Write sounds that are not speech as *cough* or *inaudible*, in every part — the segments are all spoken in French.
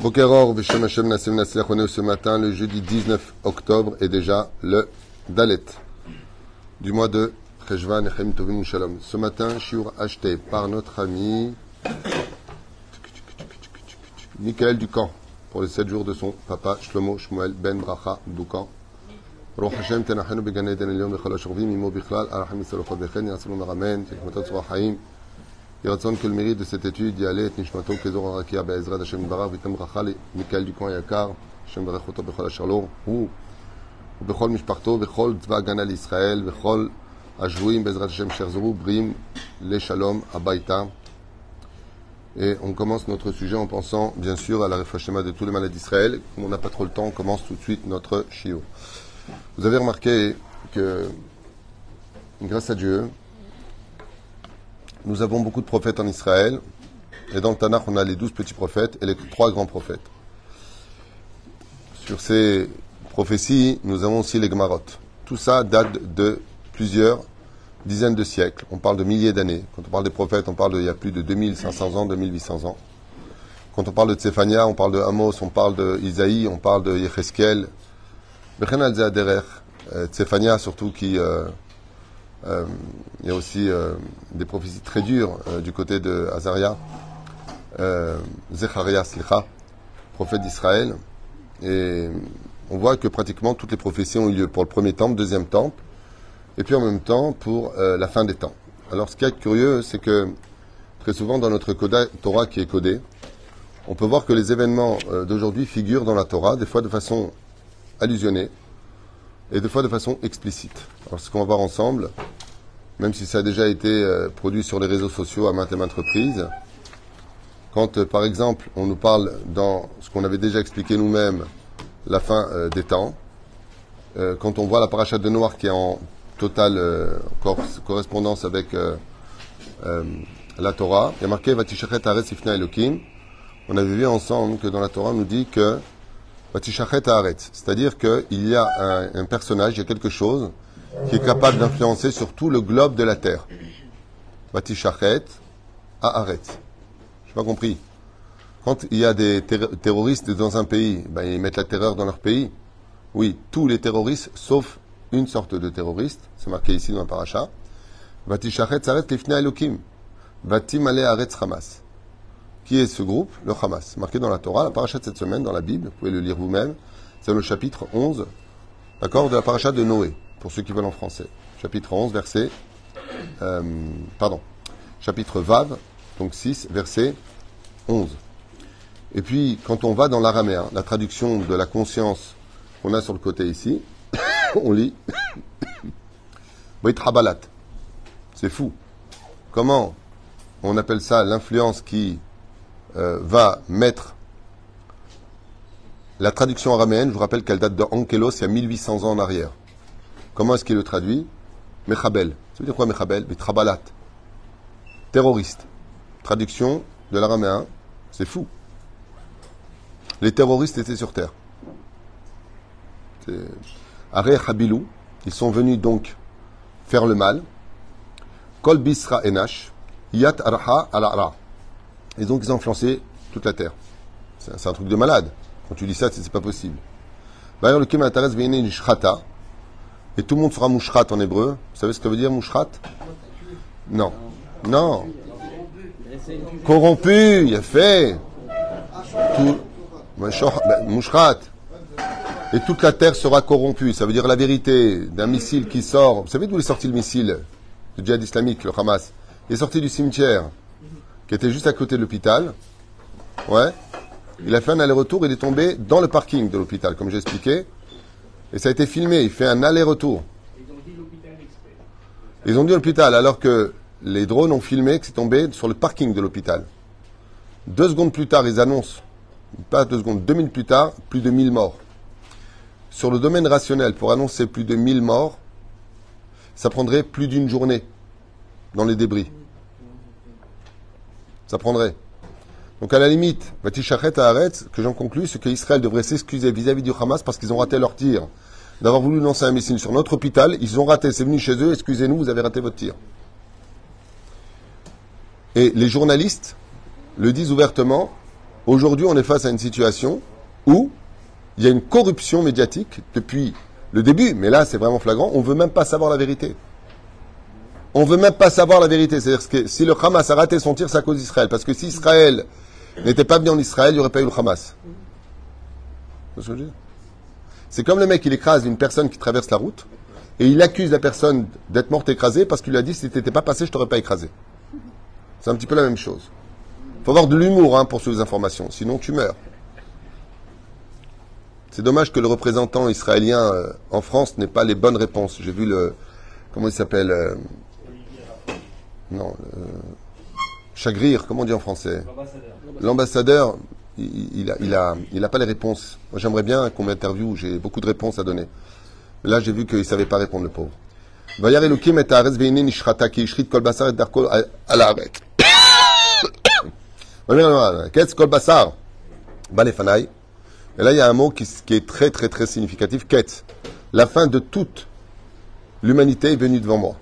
Bokeror, Veshem Hashem Nassim Nassir, on est ce matin, le jeudi 19 octobre, et déjà le Dalet du mois de Cheshvan Echem Tovim Shalom. Ce matin, shiur acheté par notre ami Michael Ducamp pour les 7 jours de son papa Shlomo Shmuel Ben Bracha Ducamp. רוח השם תנחנו בגן עדן עליון וכל השוכבים עמו בכלל, הרחם יסלוחו וכן יעשו לו מרמן, תקמתו צרוח חיים. Yeratzon, que le mérite de cette étude, Yalet, Nishmato, Kezor, Arakia, Be'ezrad, Hashem, Barach, Vitam, Rachal, Michael Ducoin, Yakar, Hashem, Barach, Oto, Bechol, Asherlo, Hu, Bechol, Mishparto, Bechol, Tzva, Gana, l'Israël, Bechol, Ajouim, Bezrat Hashem, Sherzou, Brim, Les Shalom, Abaita. Et on commence notre sujet en pensant, bien sûr, à la réfreshema de tous les malades d'Israël. Comme on n'a pas trop le temps, on commence tout de suite notre Shio. Vous avez remarqué que, grâce à Dieu, nous avons beaucoup de prophètes en Israël. Et dans le Tanakh, on a les douze petits prophètes et les trois grands prophètes. Sur ces prophéties, nous avons aussi les Gemarot. Tout ça date de plusieurs dizaines de siècles. On parle de milliers d'années. Quand on parle des prophètes, on parle d'il y a plus de 2500 ans, 2800 ans. Quand on parle de Tsephania, on parle de Amos, on parle de Isaïe, on parle de Yecheskel. Al Tsephania surtout qui... Euh, il y a aussi euh, des prophéties très dures euh, du côté de Azaria, euh, Zecharia Slicha, prophète d'Israël. Et on voit que pratiquement toutes les prophéties ont eu lieu pour le premier temple, deuxième temple, et puis en même temps pour la fin des temps. Alors ce qui est curieux, c'est que très souvent dans notre coda, Torah qui est codée, on peut voir que les événements d'aujourd'hui figurent dans la Torah, des fois de façon allusionnée, et des fois de façon explicite. Alors ce qu'on va voir ensemble, même si ça a déjà été euh, produit sur les réseaux sociaux à maintes et maintes reprises, quand euh, par exemple on nous parle dans ce qu'on avait déjà expliqué nous-mêmes, la fin euh, des temps, quand on voit la paracha de Noir qui est en totale cor- correspondance avec la Torah, il y a marqué Vatishachet Ifna Elokim. On avait vu ensemble que dans la Torah on nous dit que c'est-à-dire qu'il y a un, personnage, il y a quelque chose qui est capable d'influencer sur tout le globe de la terre. Vatishachet Haaretz. Je pas compris. Quand il y a des terr- terroristes dans un pays, ben, ils mettent la terreur dans leur pays. Oui, tous les terroristes, sauf une sorte de terroriste, c'est marqué ici dans la paracha. Vatishachet Haaretz Lifnei Elokim. Vatim Ale Haaretz Hamas. Qui est ce groupe Le Hamas. Marqué dans la Torah, la paracha de cette semaine, dans la Bible, vous pouvez le lire vous-même. C'est le chapitre 11, d'accord, de la paracha de Noé, pour ceux qui veulent en français. Chapitre 11, verset, euh, pardon, chapitre Vav, donc 6, verset 11. Et puis, quand on va dans l'araméen, la traduction de la conscience qu'on a sur le côté ici, *coughs* on lit *coughs* Brit Habalat. C'est fou. Comment on appelle ça l'influence qui euh, va mettre la traduction araméenne, je vous rappelle qu'elle date de Ankelos il y a 1800 ans en arrière. Comment est-ce qu'il le traduit? Mechabel. Ça veut dire quoi Mechabel? Bitrabalat. Terroriste. Traduction de l'araméen, c'est fou. Les terroristes étaient sur terre. Aré Habilou, ils sont venus donc faire le mal. Kol Bisra Enash, Yat Arha Al-Ara. Et donc ils ont influencé toute la terre. C'est un truc de malade. Quand tu dis ça, c'est pas possible. D'ailleurs, le. Et tout le monde sera mouchrat en hébreu. Vous savez ce que veut dire mouchrat Non. Non. Corrompu, il a fait. Tout. Ben, Mouchrat. Et toute la terre sera corrompue. Ça veut dire la vérité d'un missile qui sort. Vous savez d'où est sorti le missile? Le djihad islamique, le Hamas. Il est sorti du cimetière, qui était juste à côté de l'hôpital. Ouais. Il a fait un aller-retour, il est tombé dans le parking de l'hôpital, comme j'ai expliqué. Et ça a été filmé, il fait un aller-retour. Ils ont dit l'hôpital, alors que les drones ont filmé que c'est tombé sur le parking de l'hôpital. Deux secondes plus tard, ils annoncent, pas deux secondes, deux minutes plus tard, plus de 1000 morts. Sur le domaine rationnel, pour annoncer plus de 1000 morts, ça prendrait plus d'une journée dans les débris. Ça prendrait. Donc à la limite, Vatishachet Haaretz, que j'en conclus, c'est qu'Israël devrait s'excuser vis-à-vis du Hamas parce qu'ils ont raté leur tir. D'avoir voulu lancer un missile sur notre hôpital, ils ont raté, c'est venu chez eux, excusez-nous, vous avez raté votre tir. Et les journalistes le disent ouvertement, Aujourd'hui, on est face à une situation où il y a une corruption médiatique depuis le début, mais là, c'est vraiment flagrant. On veut même pas savoir la vérité. On veut même pas savoir la vérité. C'est-à-dire que si le Hamas a raté son tir, c'est à cause d'Israël. Parce que si Israël n'était pas bien en Israël, il n'y aurait pas eu le Hamas. C'est comme le mec, il écrase une personne qui traverse la route et il accuse la personne d'être morte écrasée parce qu'il lui a dit si tu n'étais pas passé, je t'aurais pas écrasé. C'est un petit peu la même chose. Il faut avoir de l'humour hein, pour suivre les informations, sinon tu meurs. C'est dommage que le représentant israélien euh, en France n'ait pas les bonnes réponses. J'ai vu le. Comment il s'appelle euh, non, le chagrir, comment on dit en français? L'ambassadeur, il n'a il a, il a pas les réponses. J'aimerais bien qu'on m'interviewe, j'ai beaucoup de réponses à donner. Là, j'ai vu qu'il ne savait pas répondre, le pauvre. Et là, il y a un mot qui, qui est très, très, très significatif. Ket. La fin de toute l'humanité est venue devant moi.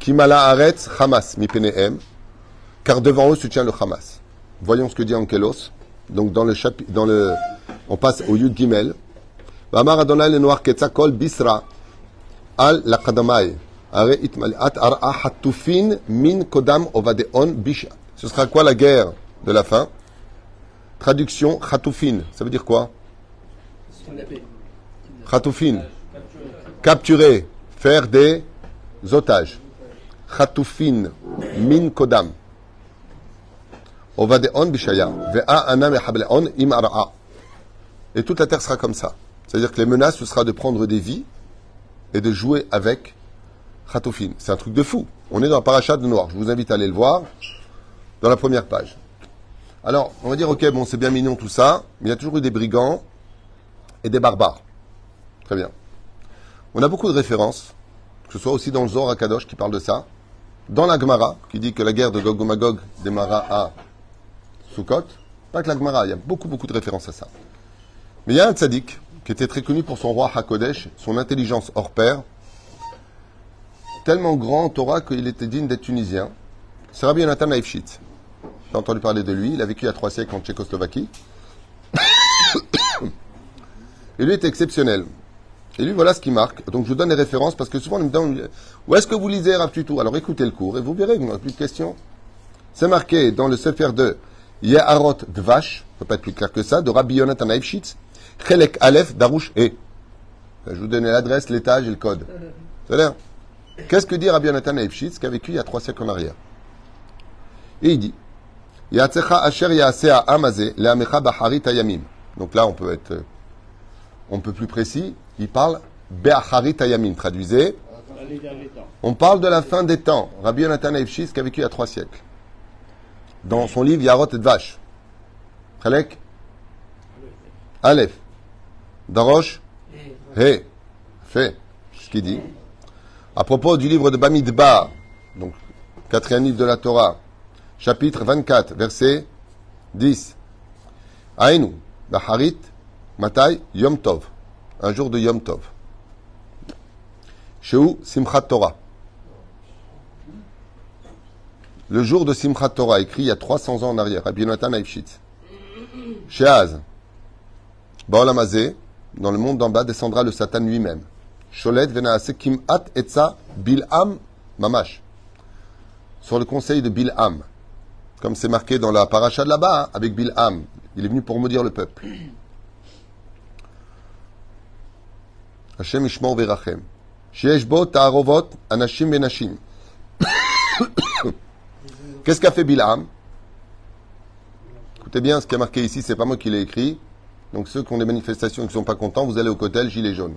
Kimala aretz Hamas mi penehem. Car devant eux se tient le Hamas. Voyons ce que dit Ankelos. Donc, dans le chapitre, dans le, on passe au Yud Gimel. Vamar Adonai le noir ketzakol bisra. Al laqadamai. Are itmaliat ar'a hatufin min kodam ovadeon bisha. Ce sera quoi la guerre de la fin? Traduction, khatoufine. Ça veut dire quoi? Khatoufine. Capturer, faire des otages. Min kodam. Ovadeon bishaya. Ve'a anam ehableon im ara'a. Et toute la terre sera comme ça. C'est-à-dire que les menaces, ce sera de prendre des vies et de jouer avec Khatoufine. C'est un truc de fou. On est dans la paracha de Noir. Je vous invite à aller le voir dans la première page. Alors, on va dire, ok, bon, c'est bien mignon tout ça, mais il y a toujours eu des brigands et des barbares. Très bien. On a beaucoup de références, que ce soit aussi dans le Zohar Kadosh qui parle de ça, dans la Gemara, qui dit que la guerre de Gog Magog démarra à Sukkot. Pas que la Gemara, il y a beaucoup, beaucoup de références à ça. Mais il y a un tzaddik qui était très connu pour son roi Hakodesh, son intelligence hors pair, tellement grand en Torah qu'il était digne d'être tunisien. C'est Rabbi Yonatan Leifshitz. J'ai entendu parler de lui. Il a vécu il y a trois siècles en Tchécoslovaquie. *coughs* Et lui était exceptionnel. Et lui, voilà ce qui marque. Donc, je vous donne les références parce que souvent, on me demande où est-ce que vous lisez Rav Tutu Alors, écoutez le cours et vous verrez vous n'aurez plus de questions. C'est marqué dans le Sefer de Yeharot Dvash, ne peut pas être plus clair que ça, de Rabbi Yonatan Leifshitz, Chelek Aleph Darush E. Je vous donne l'adresse, l'étage et le code. C'est. Qu'est-ce que dit Rabbi Yonatan Leifshitz qui a vécu il y a trois siècles en arrière? Et il dit asher hazeh le'amecha baharit hayamim. Donc là, on peut être, euh, on peut plus précis. Il parle be'acharit hayamim. Traduisez. On parle de la fin des temps. Rabbi Yonatan qui a vécu il y a trois siècles. Dans son livre Yarot et Vash. Chalek Aleph. Darosh He. Fait. Ce qu'il dit. À propos du livre de Bamidbar, donc quatrième livre de la Torah, chapitre 24, verset 10. Aïnou, Baharit, Matai, Yom Tov. Un jour de Yom Tov. Sheu Simchat Torah. Le jour de Simchat Torah, écrit il y a 300 ans en arrière, Rabbi Yonatan. Sheaz. Baolamazé, dans le monde d'en bas, descendra le Satan lui-même. Sholet venaase kim'at etza bil'am mamash. Sur le conseil de Bil'am. Comme c'est marqué dans la paracha de là-bas, hein, avec Bil'am. Il est venu pour maudire le peuple. Hashem ishmor verachem. Sheyesh bo ta'arovot anashim venashim. *coughs* Qu'est-ce qu'a fait Bil'am? Écoutez bien, ce qui est marqué ici, c'est pas moi qui l'ai écrit. Donc ceux qui ont des manifestations et qui ne sont pas contents, vous allez au cotel gilet jaune.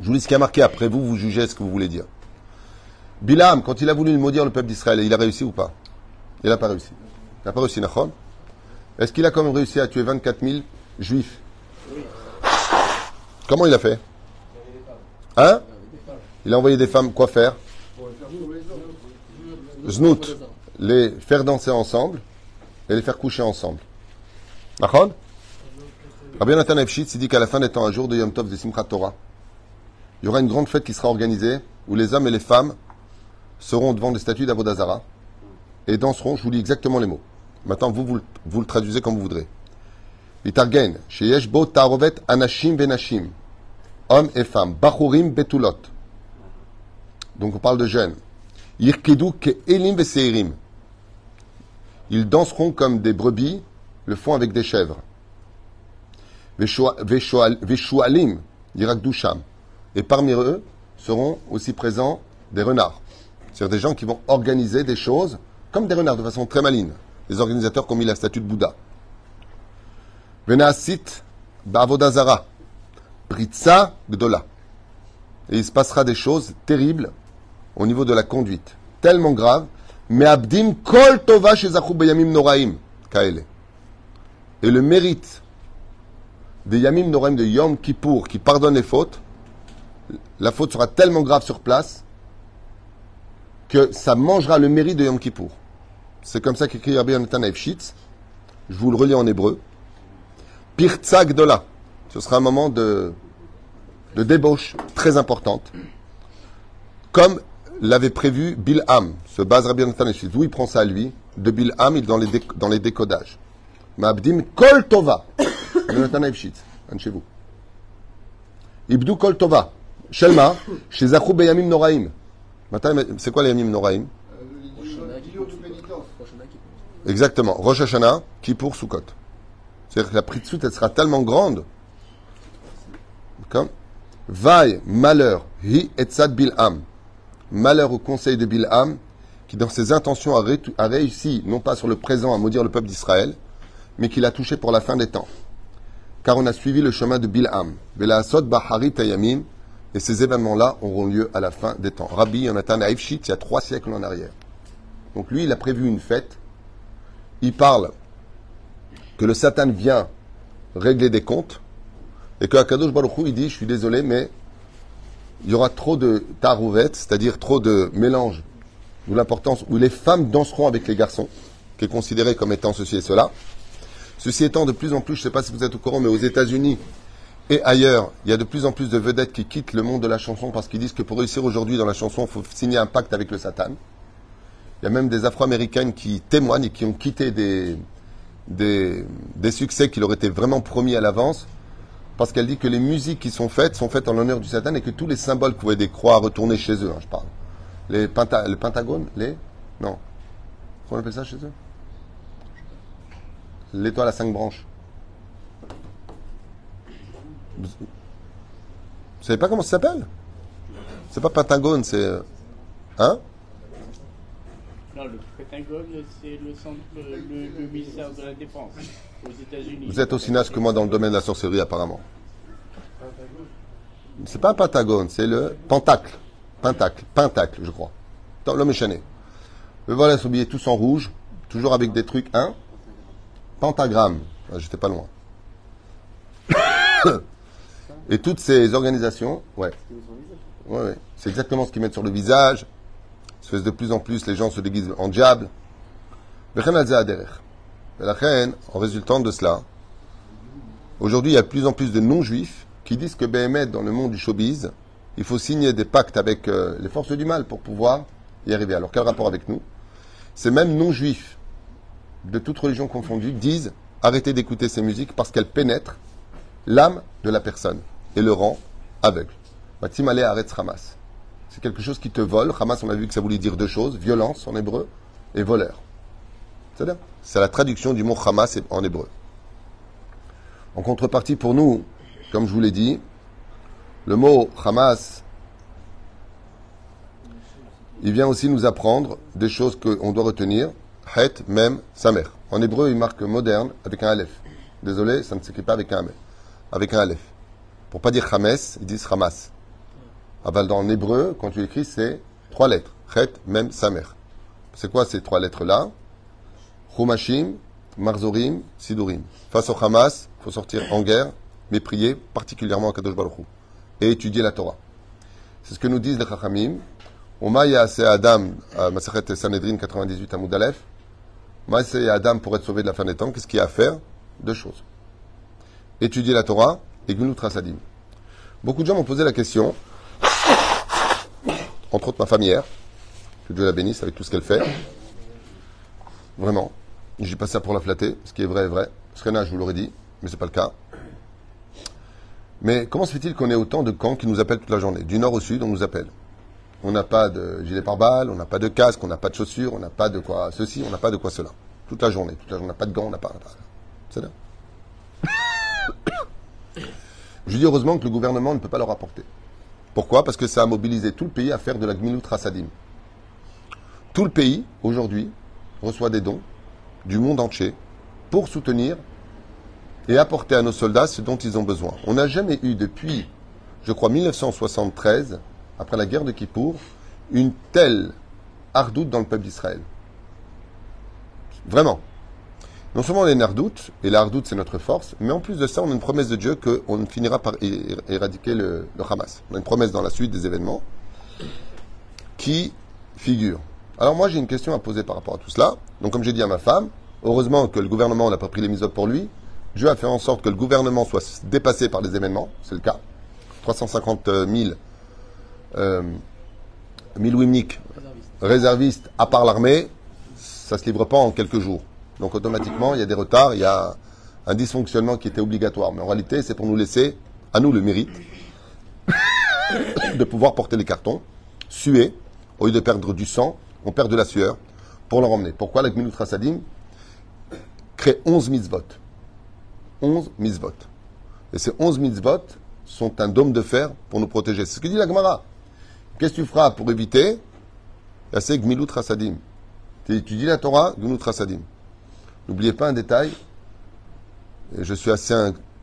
Je vous lis ce qui a marqué. Après vous, vous jugez ce que vous voulez dire. Bilam, quand il a voulu maudire le peuple d'Israël, il a réussi ou pas? Il n'a pas réussi. Il n'a pas réussi, Nachon? Est-ce qu'il a quand même réussi à tuer 24 000 juifs? Comment il a fait Hein Il a envoyé des femmes quoi faire Znout, les faire danser ensemble et les faire coucher ensemble. Rabbi Nathan Efshitz, il dit qu'à la fin des temps, un jour de Yom Tov de Simchat Torah, il y aura une grande fête qui sera organisée où les hommes et les femmes seront devant des statues d'Avodazara et danseront, je vous lis exactement les mots. Maintenant, vous, vous le traduisez comme vous voudrez. Vitargen, sheyesh bo tarovet anashim venashim. Hommes et femmes. Bachurim betulot. Donc on parle de jeunes. Yirkedu ke elim veseirim. Ils danseront comme des brebis, le font avec des chèvres. Veshualim, yirakdusham. Et parmi eux seront aussi présents des renards. C'est-à-dire des gens qui vont organiser des choses comme des renards de façon très maligne. Les organisateurs qui ont mis la statue de Bouddha. Venasit Bavodazara. Britsa Gdola. Et il se passera des choses terribles au niveau de la conduite. Tellement graves. Mais Abdim Kol Tova Shezachu Beyamim Noraim. Kaele. Et le mérite des Yamim Noraim de Yom Kippour qui pardonne les fautes, la faute sera tellement grave sur place que ça mangera le mérite de Yom Kippour. C'est comme ça qu'écrit Rabbi Yonatan. Je vous le relis en hébreu. Pirtsa Gdola. Ce sera un moment de, de débauche très importante. Comme l'avait prévu Bilham, ce base Rabbi Efshitz. D'où il prend ça à lui De Bilham, il est dans les, déc- dans les décodages. Ma'abdim Kol Tova. *coughs* Efshitz. Un de chez vous. Ibdu Kol Tova. Shelma. Chez Zachou Beyamim Noraim. C'est quoi les Yamim Noraim Exactement. Rosh Hashanah, Kippour, Sukkot. C'est-à-dire que la elle sera tellement grande. Comme Vaille, malheur, hi etzad bilham. Malheur au conseil de Bilham, qui dans ses intentions a, ré- a réussi, non pas sur le présent à maudire le peuple d'Israël, mais qui l'a touché pour la fin des temps. Car on a suivi le chemin de Bilham. Asod Bahari Tayamim, et ces événements-là auront lieu à la fin des temps. Rabbi Yonatan Aifshit, il y a trois siècles en arrière. Donc lui, il a prévu une fête. Il parle que le Satan vient régler des comptes et que Akadosh Baruch Hu, il dit, je suis désolé, mais il y aura trop de tarouvettes, c'est-à-dire trop de mélange, où l'importance, où les femmes danseront avec les garçons, qui est considéré comme étant ceci et cela. Ceci étant, de plus en plus, je ne sais pas si vous êtes au courant, mais aux États-Unis et ailleurs, il y a de plus en plus de vedettes qui quittent le monde de la chanson parce qu'ils disent que pour réussir aujourd'hui dans la chanson, il faut signer un pacte avec le Satan. Il y a même des Afro-Américaines qui témoignent et qui ont quitté des, des, des succès qui leur étaient vraiment promis à l'avance parce qu'elle dit que les musiques qui sont faites sont faites en l'honneur du Satan et que tous les symboles que vous voyez des croix retourner chez eux, hein, je parle. Les penta, le pentagone, les Non. Comment on appelle ça chez eux? L'étoile à cinq branches. Vous vous savez pas comment ça s'appelle? C'est pas pentagone, c'est... euh, Hein? Non, le Pentagone, c'est le, centre, le, ministère de la Défense aux États-Unis. Vous êtes aussi naze que moi dans le domaine de la sorcellerie, apparemment. C'est pas un pentagone, c'est le pentacle. Pentacle, pentacle, je crois. L'homme échané. Le voilà s'habiller tous en rouge, toujours avec des trucs, hein Pentagramme. Ah, J'étais pas loin. *coughs* Et toutes ces organisations, ouais. Ouais, ouais. C'est exactement ce qu'ils mettent sur le visage espèce de plus en plus, les gens se déguisent en diable. En résultant de cela, aujourd'hui, il y a de plus en plus de non-juifs qui disent que BMF, dans le monde du showbiz, il faut signer des pactes avec euh, les forces du mal pour pouvoir y arriver. Alors, quel rapport avec nous? Ces mêmes non-juifs, de toutes religions confondues, disent arrêtez d'écouter ces musiques parce qu'elles pénètrent l'âme de la personne et le rend aveugle. Aretz Hamas. C'est quelque chose qui te vole. Hamas, on a vu que ça voulait dire deux choses violence en hébreu et voleur. C'est-à-dire C'est la traduction du mot Hamas en hébreu. En contrepartie, pour nous, comme je vous l'ai dit, le mot Hamas, il vient aussi nous apprendre des choses qu'on doit retenir. Het, même, sa mère. En hébreu, il marque moderne avec un aleph. Désolé, ça ne s'écrit pas avec un. Avec un aleph. Pour pas dire Hames, ils disent Hamas. Aval dans en hébreu, quand tu écris, c'est trois lettres. Het, même, sa mère. C'est quoi ces trois lettres-là? Chumashim, Marzorim, Sidurim. Face au Hamas, il faut sortir en guerre, mais prier particulièrement à Kadosh Baruch Hu. Et étudier la Torah. C'est ce que nous disent les Chachamim. Omaya c'est Adam, à Masachet Sanhedrin 98 à Moudalef. Omaya c'est Adam pour être sauvé de la fin des temps. Qu'est-ce qu'il y a à faire? Deux choses. Étudier la Torah et Gnulut Rasadim. Beaucoup de gens m'ont posé la question, entre autres ma femme hier, que Dieu la bénisse avec tout ce qu'elle fait. Vraiment. Je dis pas ça pour la flatter. Ce qui est vrai est vrai. Srena, je vous l'aurais dit, mais c'est pas le cas. Mais comment se fait-il qu'on ait autant de camps qui nous appellent toute la journée? Du nord au sud, on nous appelle. On n'a pas de gilet pare-balles, on n'a pas de casque, on n'a pas de chaussures, on n'a pas de quoi ceci, on n'a pas de quoi cela. Toute la journée. Toute la journée. On n'a pas de gants, on n'a pas. C'est là. *coughs* Je dis heureusement que le gouvernement ne peut pas leur apporter. Pourquoi? Parce que ça a mobilisé tout le pays à faire de la Gmilut Rasadim. Tout le pays, aujourd'hui, reçoit des dons du monde entier pour soutenir et apporter à nos soldats ce dont ils ont besoin. On n'a jamais eu depuis, je crois, 1973, après la guerre de Kippour, une telle ardoute dans le peuple d'Israël. Vraiment. Non seulement on a une ardoute, et la ardoute c'est notre force, mais en plus de ça, on a une promesse de Dieu qu'on finira par éradiquer le, Hamas. On a une promesse dans la suite des événements qui figure. Alors moi j'ai une question à poser par rapport à tout cela. Donc comme j'ai dit à ma femme, heureusement que le gouvernement n'a pas pris les mises pour lui. Dieu a fait en sorte que le gouvernement soit dépassé par les événements, c'est le cas. 350 000 euh, Milouimnik réservistes à part l'armée, ça ne se livre pas en quelques jours. Donc automatiquement, il y a des retards, il y a un dysfonctionnement qui était obligatoire. Mais en réalité, c'est pour nous laisser, à nous le mérite, *coughs* de pouvoir porter les cartons, suer, au lieu de perdre du sang, on perd de la sueur, pour leur emmener. Pourquoi la Gmilut Rasadim crée 11 mitzvot 11 mitzvot. Et ces 11 mitzvot sont un dôme de fer pour nous protéger. C'est ce que dit la Gemara. Qu'est-ce que tu feras pour éviter? C'est Gmilut Rasadim. Tu étudies la Torah, Gmilut Rasadim. N'oubliez pas un détail, et je suis assez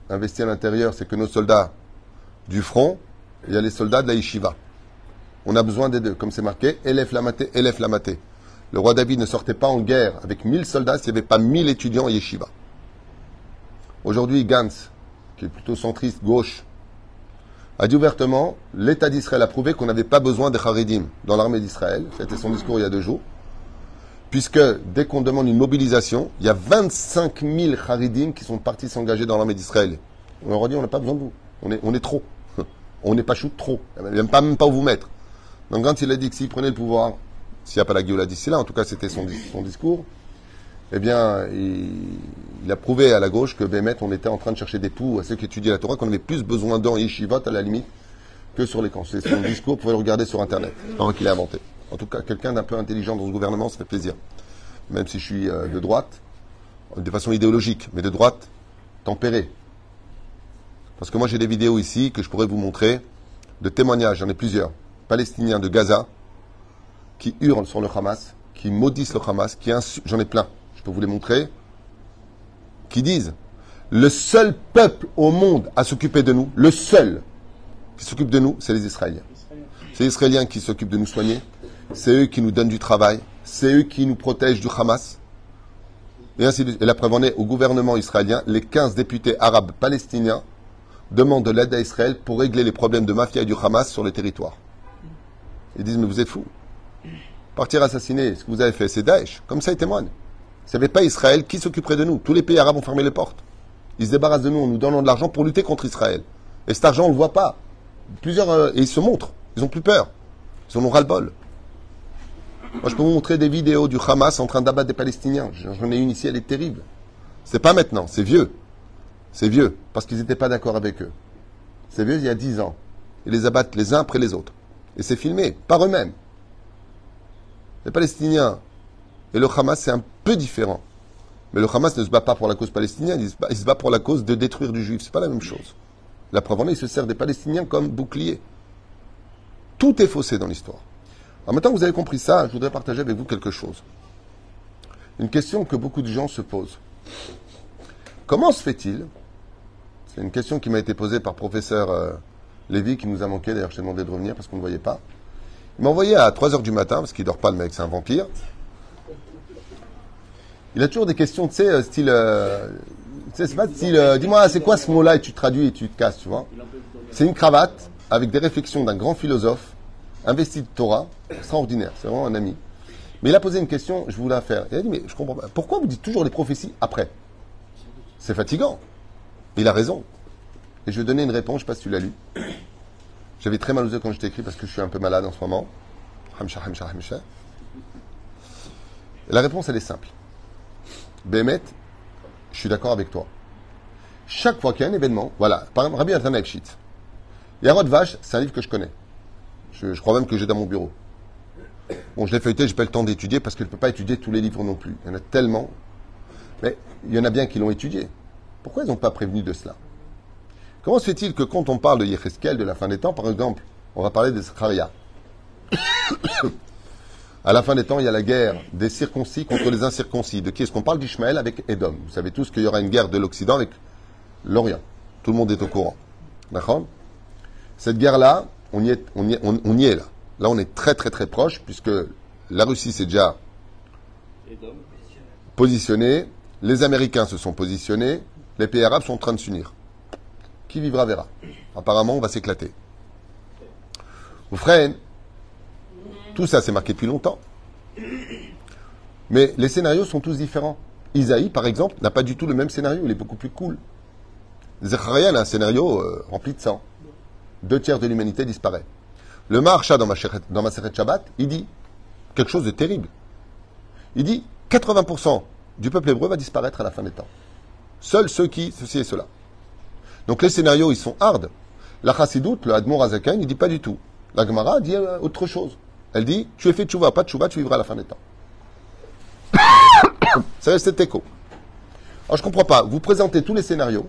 investi à l'intérieur, c'est que nos soldats du front, il y a les soldats de la yeshiva. On a besoin des deux, comme c'est marqué, élève Lamaté, élève Lamaté. Le roi David ne sortait pas en guerre avec 1000 soldats s'il n'y avait pas 1000 étudiants en yeshiva. Aujourd'hui, Gantz, qui est plutôt centriste, gauche, a dit ouvertement, l'État d'Israël a prouvé qu'on n'avait pas besoin des Haridim dans l'armée d'Israël. C'était son discours il y a deux jours. Puisque dès qu'on demande une mobilisation, il y a 25 000 Haridim qui sont partis s'engager dans l'armée d'Israël. On leur a dit, on n'a pas besoin de vous. On est, trop. *laughs* On n'est pas chou trop. Il n'y a pas, même pas vous mettre. Donc quand il a dit que s'il prenait le pouvoir, s'il n'y a pas la Géoula d'ici là, en tout cas c'était son, discours, eh bien, il, a prouvé à la gauche que Bémet, on était en train de chercher des poux à ceux qui étudiaient la Torah, qu'on avait plus besoin d'un yeshivot à la limite que sur les camps. C'est son discours, vous pouvez le regarder sur Internet, avant qu'il ait inventé. En tout cas, quelqu'un d'un peu intelligent dans ce gouvernement, ça fait plaisir. Même si je suis euh, de droite, de façon idéologique, mais de droite tempérée. Parce que moi j'ai des vidéos ici que je pourrais vous montrer, de témoignages, j'en ai plusieurs, palestiniens de Gaza, qui hurlent sur le Hamas, qui maudissent le Hamas, qui j'en ai plein, je peux vous les montrer, qui disent le seul peuple au monde à s'occuper de nous, le seul qui s'occupe de nous, c'est les Israéliens. C'est les Israéliens qui s'occupent de nous soigner, c'est eux qui nous donnent du travail, c'est eux qui nous protègent du Hamas. Et ainsi Et la preuve en est, au gouvernement israélien, les 15 députés arabes palestiniens demandent de l'aide à Israël pour régler les problèmes de mafia et du Hamas sur le territoire. Ils disent, mais vous êtes fous. Partir assassiner, ce que vous avez fait, c'est Daesh. Comme ça, ils témoignent. S'il n'y avait pas Israël, qui s'occuperait de nous? Tous les pays arabes ont fermé les portes. Ils se débarrassent de nous en nous donnant de l'argent pour lutter contre Israël. Et cet argent, on ne le voit pas. Plusieurs, euh, et ils se montrent. Ils ont plus peur. Ils en ont ras-le-bol. Moi, je peux vous montrer des vidéos du Hamas en train d'abattre des Palestiniens. J'en ai une ici, elle est terrible. C'est pas maintenant, c'est vieux. C'est vieux, parce qu'ils n'étaient pas d'accord avec eux. C'est vieux il y a dix ans. Ils les abattent les uns après les autres. Et c'est filmé, par eux-mêmes. Les Palestiniens et le Hamas, c'est un peu différent. Mais le Hamas ne se bat pas pour la cause palestinienne, il se bat, pour la cause de détruire du juif. C'est pas la même chose. La preuve en est, il se sert des Palestiniens comme bouclier. Tout est faussé dans l'histoire. En maintenant que vous avez compris ça, je voudrais partager avec vous quelque chose. Une question que beaucoup de gens se posent. Comment se fait-il C'est une question qui m'a été posée par professeur euh, Lévy, qui nous a manqué, d'ailleurs je t'ai demandé de revenir parce qu'on ne voyait pas. Il m'a envoyé à 3h du matin, parce qu'il dort pas le mec, c'est un vampire. Il a toujours des questions, tu sais, euh, style... Euh, tu sais, c'est pas style... Dis-moi, c'est quoi ce mot-là Et tu traduis et tu te casses, tu vois. C'est une cravate avec des réflexions d'un grand philosophe, investi de Torah, extraordinaire, c'est vraiment un ami. Mais il a posé une question, je voulais la faire. Il a dit, mais je comprends pas, pourquoi vous dites toujours les prophéties après? C'est fatigant. Il a raison. Et je vais donner une réponse, je ne sais pas si tu l'as lu. J'avais très mal aux yeux quand je t'ai écrit parce que je suis un peu malade en ce moment. Hamsha, hamsha, hamsha. La réponse, elle est simple. Bémet, je suis d'accord avec toi. Chaque fois qu'il y a un événement, voilà, par exemple, Rabbi Nathanael Shitz. Yarod Vache, c'est un livre que je connais. Je, crois même que j'ai dans mon bureau. Bon, je l'ai feuilleté, j'ai pas le temps d'étudier parce que je ne peux pas étudier tous les livres non plus. Il y en a tellement. Mais il y en a bien qui l'ont étudié. Pourquoi ils n'ont pas prévenu de cela? Comment se fait-il que quand on parle de Yecheskel, de la fin des temps, par exemple, on va parler de Zacharia *coughs* À la fin des temps, il y a la guerre des circoncis contre les incirconcis. De qui est-ce qu'on parle? D'Ishmaël avec Edom. Vous savez tous qu'il y aura une guerre de l'Occident avec l'Orient. Tout le monde est au courant. D'accord? Cette guerre-là, on y, est, là. Là, on est très très très proche, puisque la Russie s'est déjà positionnée, les Américains se sont positionnés, les pays arabes sont en train de s'unir. Qui vivra verra. Apparemment, on va s'éclater. Frères, tout ça c'est marqué depuis longtemps. Mais les scénarios sont tous différents. Isaïe, par exemple, n'a pas du tout le même scénario, il est beaucoup plus cool. Zechariah a un scénario euh, rempli de sang. Deux tiers de l'humanité disparaît. Le Maharsha dans ma dans Shabbat, il dit quelque chose de terrible. Il dit 80% du peuple hébreu va disparaître à la fin des temps. Seuls ceux qui, ceci et cela. Donc les scénarios, ils sont hard. La Chassidoute, le Admor Azakan, il dit pas du tout. La Gemara dit euh, autre chose. Elle dit, tu es fait tchouva, pas tchouva, tu vivras à la fin des temps. *coughs* Ça reste cet écho. Alors je comprends pas. Vous présentez tous les scénarios.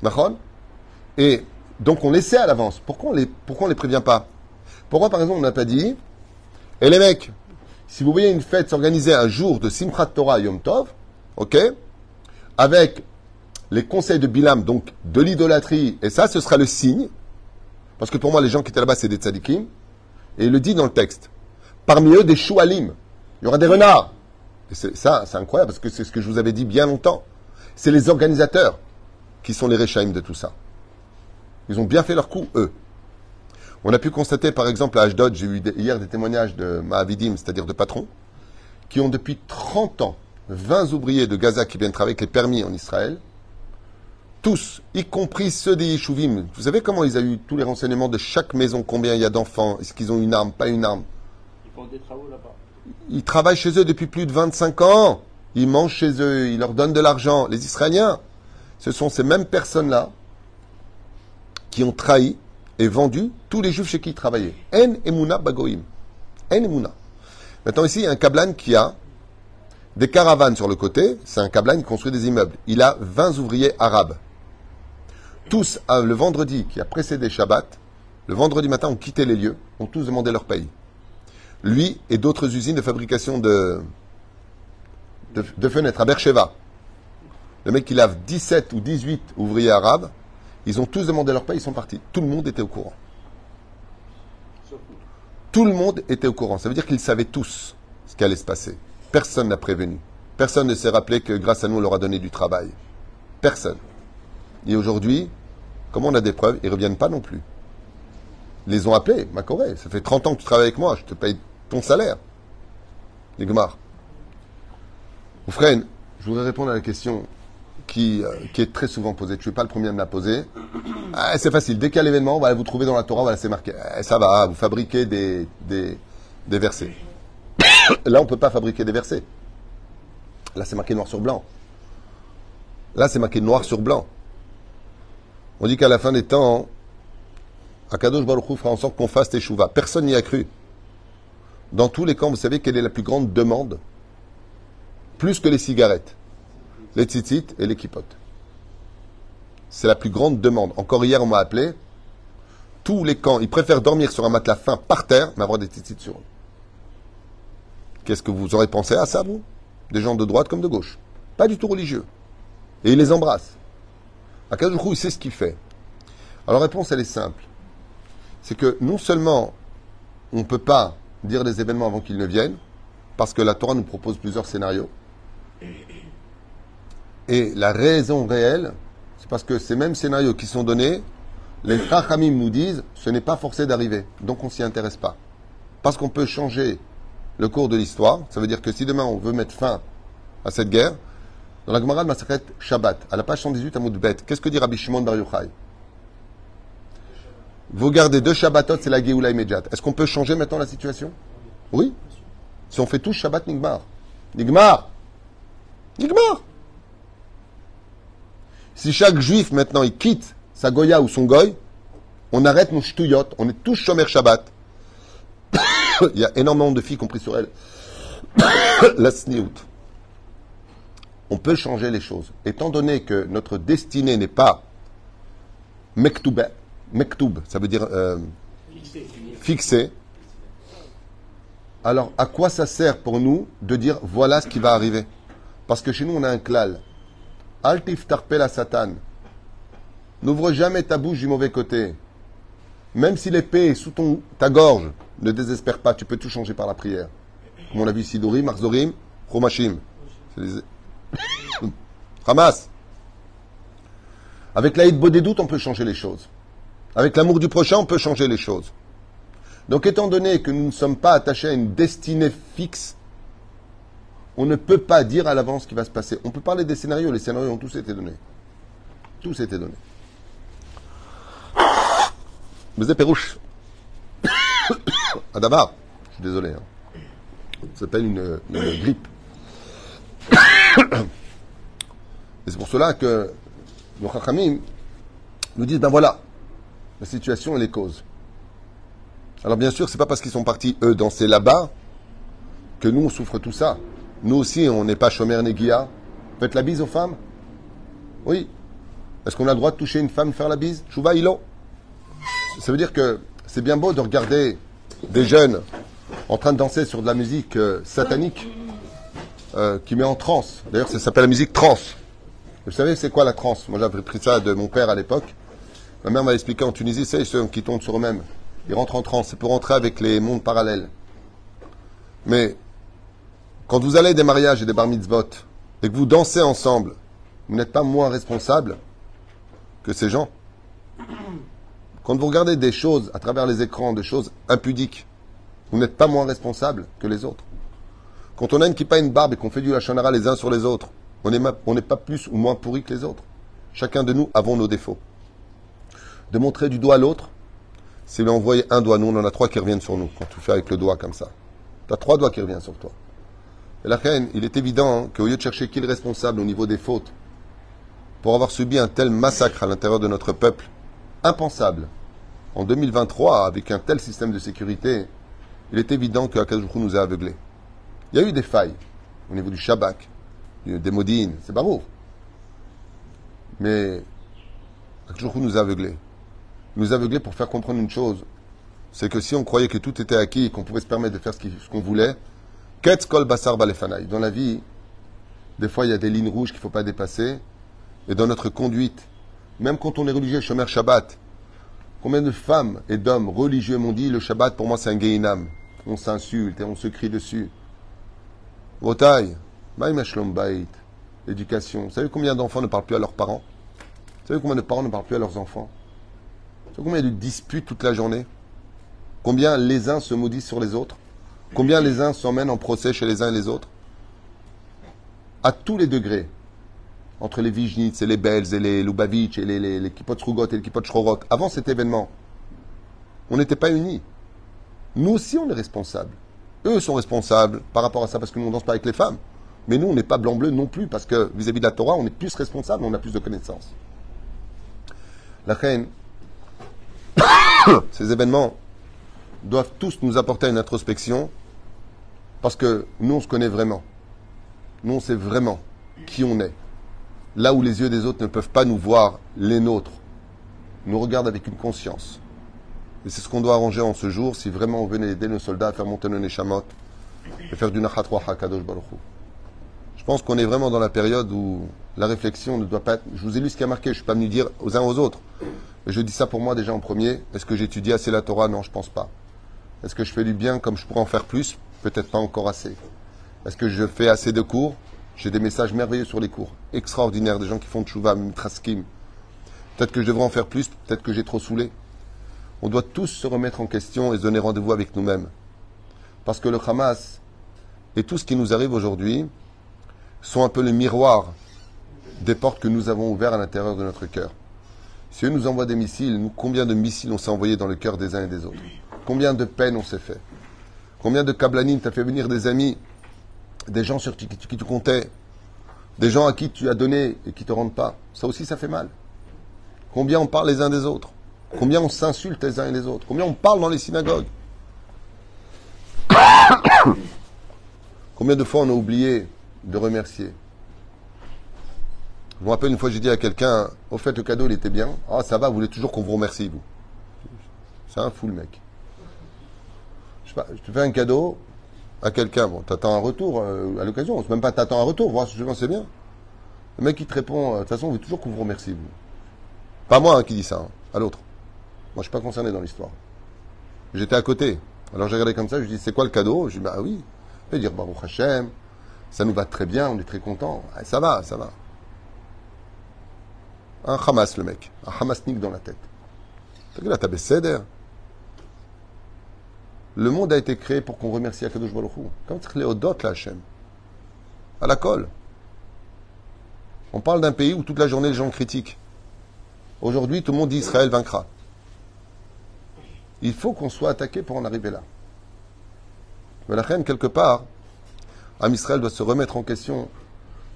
D'accord Et donc on les sait à l'avance. Pourquoi on les, pourquoi on les prévient pas? Pourquoi par exemple on n'a pas dit, et les mecs, si vous voyez une fête s'organiser un jour de Simchat Torah Yom Tov, ok, avec les conseils de Bilam, donc de l'idolâtrie, et ça, ce sera le signe, parce que pour moi, les gens qui étaient là-bas, c'est des tzadikim, et il le dit dans le texte. Parmi eux, des choualim. Il y aura des renards. Et ça, c'est incroyable, parce que c'est ce que je vous avais dit bien longtemps. C'est les organisateurs qui sont les réchaïm de tout ça. Ils ont bien fait leur coup, eux. On a pu constater, par exemple, à Ashdod, j'ai eu hier des témoignages de Mahavidim, c'est-à-dire de patrons, qui ont depuis 30 ans 20 ouvriers de Gaza qui viennent travailler avec les permis en Israël, tous, y compris ceux des Yeshuvim. Vous savez comment ils ont eu tous les renseignements de chaque maison, combien il y a d'enfants, est-ce qu'ils ont une arme, pas une arme? Ils font des travaux là-bas. Ils travaillent chez eux depuis plus de 25 ans. Ils mangent chez eux, ils leur donnent de l'argent. Les Israéliens, ce sont ces mêmes personnes-là qui ont trahi et vendu tous les juifs chez qui ils travaillaient. En Emuna Bagoim. En Emuna. Maintenant, ici, il y a un Kablan qui a des caravanes sur le côté. C'est un Kablan qui construit des immeubles. Il a 20 ouvriers arabes. Tous, ah, le vendredi qui a précédé Shabbat, le vendredi matin, ont quitté les lieux, ont tous demandé leur paye lui et d'autres usines de fabrication de, fenêtres à Bercheva. Le mec qui lave 17 ou 18 ouvriers arabes, ils ont tous demandé leur paye, ils sont partis. Tout le monde était au courant. Tout le monde était au courant. Ça veut dire qu'ils savaient tous ce qui allait se passer. Personne n'a prévenu. Personne ne s'est rappelé que grâce à nous, on leur a donné du travail. Personne. Et aujourd'hui, comme on a des preuves, ils ne reviennent pas non plus. Ils les ont appelés, ma Corée. Ça fait 30 ans que tu travailles avec moi, je te paye ton salaire. Les Gmar. Oufren, je voudrais répondre à la question qui, euh, qui est très souvent posée. Tu n'es pas le premier à me la poser. *clears throat* Ah, c'est facile. Dès qu'il y a l'événement, vous trouvez dans la Torah, voilà, c'est marqué. Eh, ça va, vous fabriquez des, versets. *coughs* Là, on ne peut pas fabriquer des versets. Là, c'est marqué noir sur blanc. Là, c'est marqué noir sur blanc. On dit qu'à la fin des temps, Akadosh Baruch fera en sorte qu'on fasse teshuva. Personne n'y a cru. Dans tous les camps, vous savez quelle est la plus grande demande? Plus que les cigarettes, les tzitzit et les kipotes. C'est la plus grande demande. Encore hier, on m'a appelé. Tous les camps, ils préfèrent dormir sur un matelas fin par terre, mais avoir des tzitzit sur eux. Qu'est-ce que vous aurez pensé à ça, vous? Des gens de droite comme de gauche. Pas du tout religieux. Et ils les embrassent. Baruch Hu, il sait ce qu'il fait. Alors la réponse, elle est simple. C'est que non seulement on ne peut pas dire des événements avant qu'ils ne viennent, parce que la Torah nous propose plusieurs scénarios. Et la raison réelle, c'est parce que ces mêmes scénarios qui sont donnés, les Chachamim nous disent, ce n'est pas forcé d'arriver. Donc on s'y intéresse pas. Parce qu'on peut changer le cours de l'histoire. Ça veut dire que si demain on veut mettre fin à cette guerre, dans la Gemara de Shabbat, à la page 118 à Moudbet, qu'est-ce que dit Rabbi Shimon Bar Yochai? Vous gardez deux Shabbatot, c'est la Géoula immédiate. Est-ce qu'on peut changer maintenant la situation? Oui. Si on fait tous Shabbat Nigmar. Nigmar Nigmar. Si chaque juif maintenant il quitte sa Goya ou son Goy, on arrête nos ch'touillottes, on est tous chômeurs Shabbat. *coughs* il y a énormément de filles compris sur elle. *coughs* La sniout. On peut changer les choses. Étant donné que notre destinée n'est pas mektoub, mektoub, ça veut dire euh, Fixé. alors à quoi ça sert pour nous de dire voilà ce qui va arriver? Parce que chez nous on a un klal. Altif tarpel la satan. N'ouvre jamais ta bouche du mauvais côté. Même si l'épée est sous ton, ta gorge, ne désespère pas, tu peux tout changer par la prière. Comme on a vu Sidorim, Marzorim, Chomashim. C'est les- *coughs* Hamas. Avec l'aïd des doutes, on peut changer les choses. Avec l'amour du prochain, on peut changer les choses. Donc, étant donné que nous ne sommes pas attachés à une destinée fixe, on ne peut pas dire à l'avance ce qui va se passer. On peut parler des scénarios. Les scénarios ont tous été donnés. Tous été donnés. *coughs* C'est Pérouche. *coughs* Adabar. Je suis désolé. hein. Ça s'appelle une, une grippe. *coughs* Et c'est pour cela que nos Chachamim nous disent, ben voilà, la situation et les causes. Alors bien sûr, c'est pas parce qu'ils sont partis, eux, danser là-bas, que nous, on souffre tout ça. Nous aussi, on n'est pas chômeur néguia. Faites la bise aux femmes Oui. Est-ce qu'on a le droit de toucher une femme, faire la bise? Chouva ilo Ça veut dire que c'est bien beau de regarder des jeunes en train de danser sur de la musique euh, satanique euh, qui met en transe. D'ailleurs, ça s'appelle la musique trance. Vous savez, c'est quoi la transe? Moi, j'avais pris ça de mon père à l'époque. Ma mère m'a expliqué en Tunisie, c'est ceux qui tombent sur eux-mêmes. Ils rentrent en transe. C'est pour rentrer avec les mondes parallèles. Mais quand vous allez à des mariages et des bar mitzvot et que vous dansez ensemble, vous n'êtes pas moins responsable que ces gens. Quand vous regardez des choses à travers les écrans, des choses impudiques, vous n'êtes pas moins responsable que les autres. Quand on a une kippa, une barbe et qu'on fait du lachonara les uns sur les autres, on n'est ma- on n'est pas plus ou moins pourri que les autres. Chacun de nous avons nos défauts. De montrer du doigt à l'autre, c'est lui envoyer un doigt. Nous, on en a trois qui reviennent sur nous quand tu fais avec le doigt comme ça. Tu as trois doigts qui reviennent sur toi. Et la reine, il est évident qu'au lieu de chercher qui est le responsable au niveau des fautes, pour avoir subi un tel massacre à l'intérieur de notre peuple, impensable, en 2023, avec un tel système de sécurité, il est évident que nous a aveuglés. Il y a eu des failles au niveau du Shabbat, du- des Modines, c'est barreau. Mais Akadosh Baruch Hu nous a aveuglés. Nous a aveuglés pour faire comprendre une chose, c'est que si on croyait que tout était acquis qu'on pouvait se permettre de faire ce qu'on voulait, Ketz kol basar balefanaï. Dans la vie, des fois, il y a des lignes rouges qu'il ne faut pas dépasser. Et dans notre conduite, même quand on est religieux, Shomer Shabbat, combien de femmes et d'hommes religieux m'ont dit le Shabbat, pour moi, c'est un gainam. On s'insulte et on se crie dessus. Rotaï, Bait, éducation. Vous savez combien d'enfants ne parlent plus à leurs parents? Vous savez combien de parents ne parlent plus à leurs enfants? Vous savez combien il y a de disputes toute la journée? Combien les uns se maudissent sur les autres? Combien les uns s'emmènent en procès chez les uns et les autres À tous les degrés. Entre les Vijnitz et les Belz et les Lubavitch et les, les, les et les Shrorot. Avant cet événement, on n'était pas unis. Nous aussi, on est responsables. Eux sont responsables par rapport à ça parce que nous, on ne danse pas avec les femmes. Mais nous, on n'est pas blanc-bleu non plus parce que vis-à-vis de la Torah, on est plus responsable, on a plus de connaissances. La reine, *coughs* ces événements doivent tous nous apporter une introspection parce que nous, on se connaît vraiment. Nous, on sait vraiment qui on est. Là où les yeux des autres ne peuvent pas nous voir, les nôtres nous regardent avec une conscience. Et c'est ce qu'on doit arranger en ce jour si vraiment on venait aider nos soldats à faire monter nos neshamot et faire du nachat Waha kadosh baruch Hu. Je pense qu'on est vraiment dans la période où la réflexion ne doit pas être... Je vous ai lu ce qui a marqué, je ne suis pas venu dire aux uns aux autres. Je dis ça pour moi déjà en premier. Est-ce que j'étudie assez la Torah? Non, je pense pas. Est-ce que je fais du bien comme je pourrais en faire plus? Peut-être pas encore assez. Est-ce que je fais assez de cours J'ai des messages merveilleux sur les cours. Extraordinaires, des gens qui font tchouva, mitraskim. Peut-être que je devrais en faire plus, peut-être que j'ai trop saoulé. On doit tous se remettre en question et se donner rendez-vous avec nous-mêmes. Parce que le Hamas et tout ce qui nous arrive aujourd'hui sont un peu le miroir des portes que nous avons ouvertes à l'intérieur de notre cœur. Si eux nous envoient des missiles, combien de missiles on s'est envoyés dans le cœur des uns et des autres? Combien de peines on s'est fait? Combien de kablanim t'as fait venir des amis, des gens sur qui, tu comptais Des gens à qui tu as donné et qui te rendent pas? Ça aussi, ça fait mal. Combien on parle les uns des autres? Combien on s'insulte les uns et les autres? Combien on parle dans les synagogues? *coughs* Combien de fois on a oublié de remercier? Je me rappelle une fois, j'ai dit à quelqu'un Au fait, le cadeau, il était bien. Ah, ça va, vous voulez toujours qu'on vous remercie, vous. C'est un fou, le mec. Je te fais un cadeau à quelqu'un. Bon, t'attends un retour euh, à l'occasion. Même pas t'attends un retour, voir si je c'est bien. Le mec, il te répond euh, De toute façon, on veut toujours qu'on vous remercie, vous. Pas moi hein, qui dis ça, hein, à l'autre. Moi, je suis pas concerné dans l'histoire. J'étais à côté. Alors j'ai regardé comme ça, je dis c'est quoi le cadeau? Je dis bah oui. Vais dire Baruch Hashem, ça nous va très bien, on est très content. Ah, ça va, ça va. Un Hamas le mec, un Hamasnik dans la tête. Là, t'as. Le monde a été créé pour qu'on remercie Akadosh Baruch Hu. Comme Léodot la Hashem. À la colle. On parle d'un pays où toute la journée les gens critiquent. Aujourd'hui, tout le monde dit Israël vaincra. Il faut qu'on soit attaqué pour en arriver là. Mais la reine, quelque part, Am Israël doit se remettre en question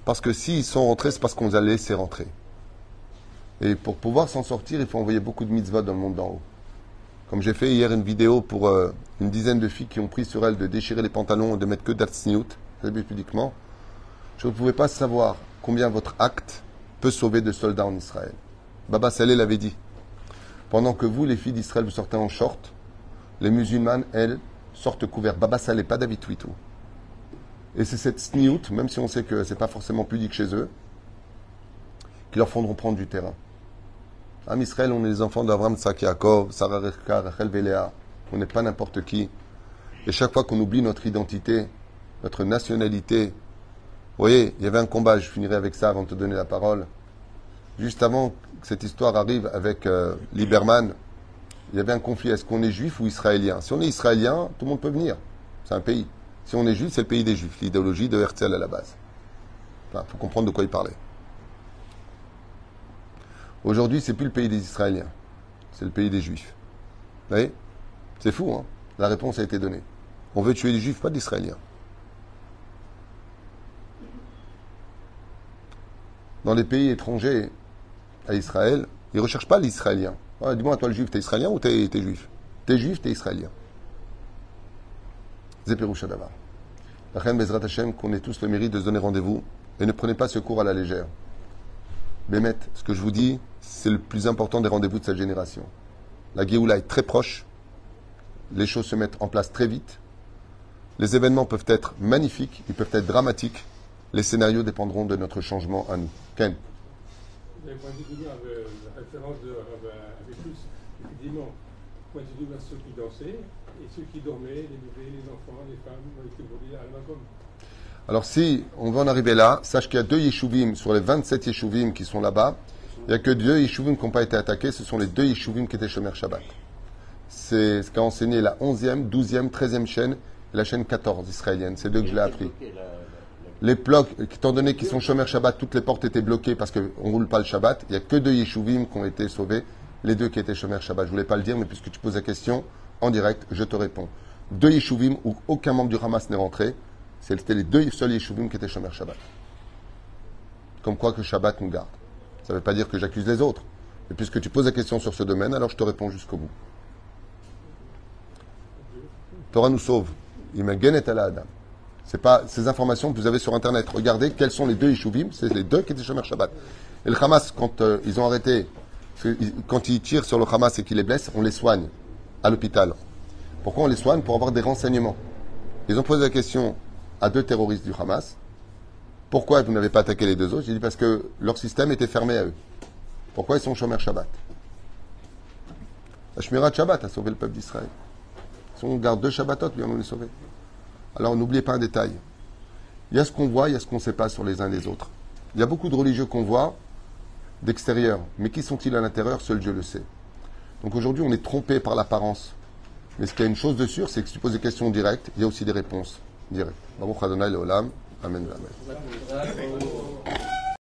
parce que s'ils sont rentrés, c'est parce qu'on les a laissés rentrer. Et pour pouvoir s'en sortir, il faut envoyer beaucoup de mitzvot dans le monde d'en haut. Comme j'ai fait hier une vidéo pour euh, une dizaine de filles qui ont pris sur elles de déchirer les pantalons et de mettre que d'Atsniout, pudiquement, je ne pouvais pas savoir combien votre acte peut sauver de soldats en Israël. Baba Saleh l'avait dit. Pendant que vous, les filles d'Israël, vous sortez en short, les musulmanes, elles, sortent couvertes. Baba Saleh, pas David Twitou. Et c'est cette sniout, même si on sait que ce n'est pas forcément pudique chez eux, qui leur font prendre du terrain. En Israël, on est les enfants d'Abraham, Tzak, Sarah, Rachel, Véléa. On n'est pas n'importe qui. Et chaque fois qu'on oublie notre identité, notre nationalité, vous voyez, il y avait un combat, je finirai avec ça avant de te donner la parole. Juste avant que cette histoire arrive avec euh, Lieberman, il y avait un conflit. Est-ce qu'on est juif ou israélien? Si on est israélien, tout le monde peut venir. C'est un pays. Si on est juif, c'est le pays des juifs. L'idéologie de Herzl à la base. Il faut comprendre de quoi il parlait. Aujourd'hui, c'est plus le pays des Israéliens. C'est le pays des Juifs. Vous voyez? C'est fou, hein? La réponse a été donnée. On veut tuer les Juifs, pas d'Israéliens. Dans les pays étrangers à Israël, ils ne recherchent pas l'Israélien. Ah, dis-moi, toi le juif, t'es israélien ou t'es, es juif? T'es juif, t'es israélien. Zeperouchadavar. La reine Bezrat Hashem, qu'on ait tous le mérite de se donner rendez-vous et ne prenez pas ce cours à la légère. Bémet, ce que je vous dis, c'est le plus important des rendez-vous de cette génération. La Géoula est très proche, les choses se mettent en place très vite, les événements peuvent être magnifiques, ils peuvent être dramatiques, les scénarios dépendront de notre changement à nous. Ken Vous avez pointé du doigt la référence de avec tous, effectivement, pointé du doigt ceux qui dansaient et ceux qui dormaient, les bébés, les enfants, les femmes, brûlés à l'album. Alors si on veut en arriver là, sache qu'il y a deux Yeshuvim sur les 27 Yeshuvim qui sont là-bas. Il n'y a que deux Yeshuvim qui n'ont pas été attaqués. Ce sont les deux Yeshuvim qui étaient Shomer Shabbat. C'est ce qu'a enseigné la 11e, 12e, 13e chaîne et la chaîne 14 israélienne. C'est deux que je l'ai appris. Les blocs, étant donné qu'ils sont Shomer Shabbat, toutes les portes étaient bloquées parce qu'on ne roule pas le Shabbat. Il n'y a que deux Yeshuvim qui ont été sauvés. Les deux qui étaient Shomer Shabbat. Je ne voulais pas le dire, mais puisque tu poses la question en direct, je te réponds. Deux Yeshuvim où aucun membre du Hamas n'est rentré. C'était les deux seuls Yeshuvim qui étaient Shomer Shabbat. Comme quoi que Shabbat nous garde. Ça ne veut pas dire que j'accuse les autres. Mais puisque tu poses la question sur ce domaine, alors je te réponds jusqu'au bout. Torah nous sauve. Il m'a la Adam. C'est pas ces informations que vous avez sur Internet. Regardez quels sont les deux Yeshuvim. C'est les deux qui étaient Shomer Shabbat. Et le Hamas, quand euh, ils ont arrêté, quand ils tirent sur le Hamas et qu'ils les blessent, on les soigne à l'hôpital. Pourquoi on les soigne? Pour avoir des renseignements. Ils ont posé la question à deux terroristes du Hamas. Pourquoi vous n'avez pas attaqué les deux autres? J'ai dit parce que leur système était fermé à eux. Pourquoi ils sont Shomer Shabbat? La Shmirat Shabbat a sauvé le peuple d'Israël. Si on garde deux Shabbatot, bien on est sauvé. Alors n'oubliez pas un détail. Il y a ce qu'on voit, il y a ce qu'on ne sait pas sur les uns les autres. Il y a beaucoup de religieux qu'on voit d'extérieur, mais qui sont-ils à l'intérieur? Seul Dieu le sait. Donc aujourd'hui, on est trompé par l'apparence. Mais ce qu'il y a une chose de sûre, c'est que si tu poses des questions directes, il y a aussi des réponses directes. Baruch Adonai Leolam. Amen. Amen.